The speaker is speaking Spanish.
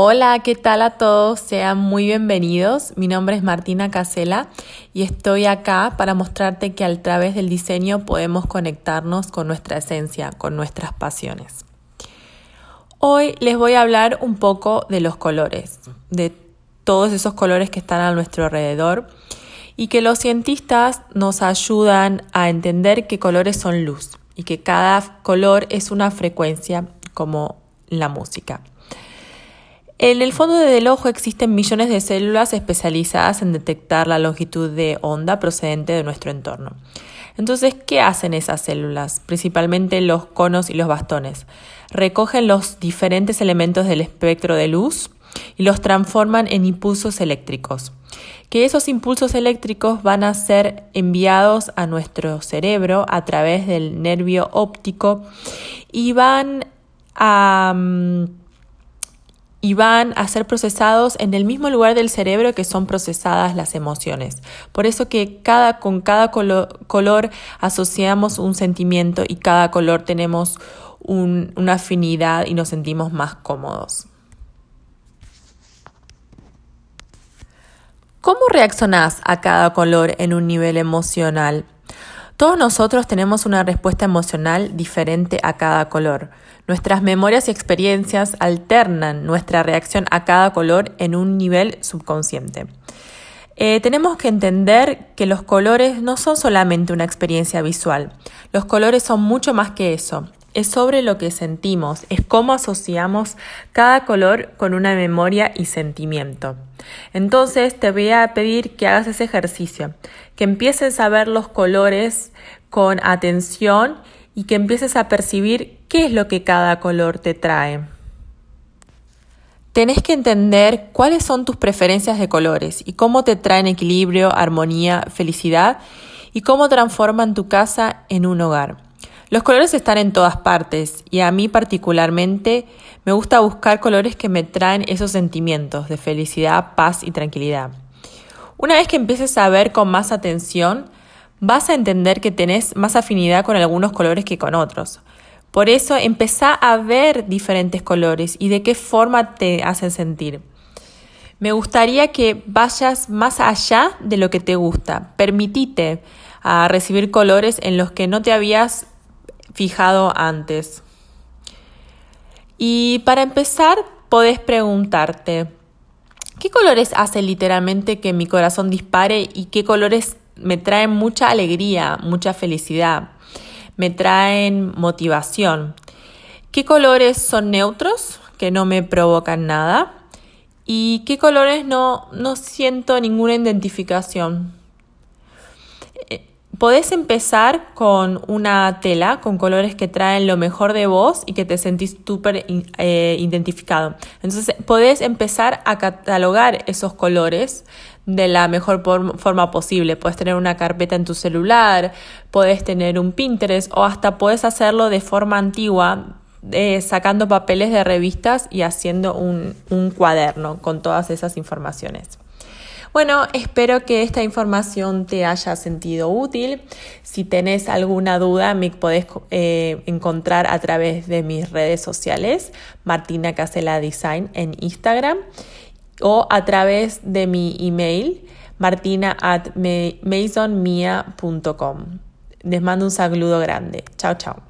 Hola, ¿qué tal a todos? Sean muy bienvenidos. Mi nombre es Martina Casela y estoy acá para mostrarte que a través del diseño podemos conectarnos con nuestra esencia, con nuestras pasiones. Hoy les voy a hablar un poco de los colores, de todos esos colores que están a nuestro alrededor y que los cientistas nos ayudan a entender qué colores son luz y que cada color es una frecuencia como la música. En el fondo del ojo existen millones de células especializadas en detectar la longitud de onda procedente de nuestro entorno. Entonces, ¿qué hacen esas células? Principalmente los conos y los bastones. Recogen los diferentes elementos del espectro de luz y los transforman en impulsos eléctricos. Que esos impulsos eléctricos van a ser enviados a nuestro cerebro a través del nervio óptico y van a... Mm, y van a ser procesados en el mismo lugar del cerebro que son procesadas las emociones. Por eso que cada, con cada color, asociamos un sentimiento y cada color tenemos una afinidad y nos sentimos más cómodos. ¿Cómo reaccionás a cada color en un nivel emocional? Todos nosotros tenemos una respuesta emocional diferente a cada color. Nuestras memorias y experiencias alternan nuestra reacción a cada color en un nivel subconsciente. Eh, tenemos que entender que los colores no son solamente una experiencia visual. Los colores son mucho más que eso. Es sobre lo que sentimos, es cómo asociamos cada color con una memoria y sentimiento. Entonces te voy a pedir que hagas ese ejercicio, que empieces a ver los colores con atención y que empieces a percibir qué es lo que cada color te trae. Tenés que entender cuáles son tus preferencias de colores y cómo te traen equilibrio, armonía, felicidad y cómo transforman tu casa en un hogar. Los colores están en todas partes y a mí particularmente me gusta buscar colores que me traen esos sentimientos de felicidad, paz y tranquilidad. Una vez que empieces a ver con más atención, vas a entender que tenés más afinidad con algunos colores que con otros. Por eso empezá a ver diferentes colores y de qué forma te hacen sentir. Me gustaría que vayas más allá de lo que te gusta. Permitite a recibir colores en los que no te habías fijado antes. Y para empezar, podés preguntarte, ¿qué colores hacen literalmente que mi corazón dispare y qué colores me traen mucha alegría, mucha felicidad, me traen motivación? ¿Qué colores son neutros, que no me provocan nada? ¿Y qué colores no, no siento ninguna identificación? Podés empezar con una tela con colores que traen lo mejor de vos y que te sentís súper eh, identificado. Entonces, podés empezar a catalogar esos colores de la mejor forma posible. Puedes tener una carpeta en tu celular, puedes tener un Pinterest o hasta puedes hacerlo de forma antigua, eh, sacando papeles de revistas y haciendo un cuaderno con todas esas informaciones. Bueno, espero que esta información te haya sentido útil. Si tenés alguna duda, me podés eh, encontrar a través de mis redes sociales, Martina Casela Design en Instagram, o a través de mi email, martina at masonmia.com. Les mando un saludo grande. Chao, chao.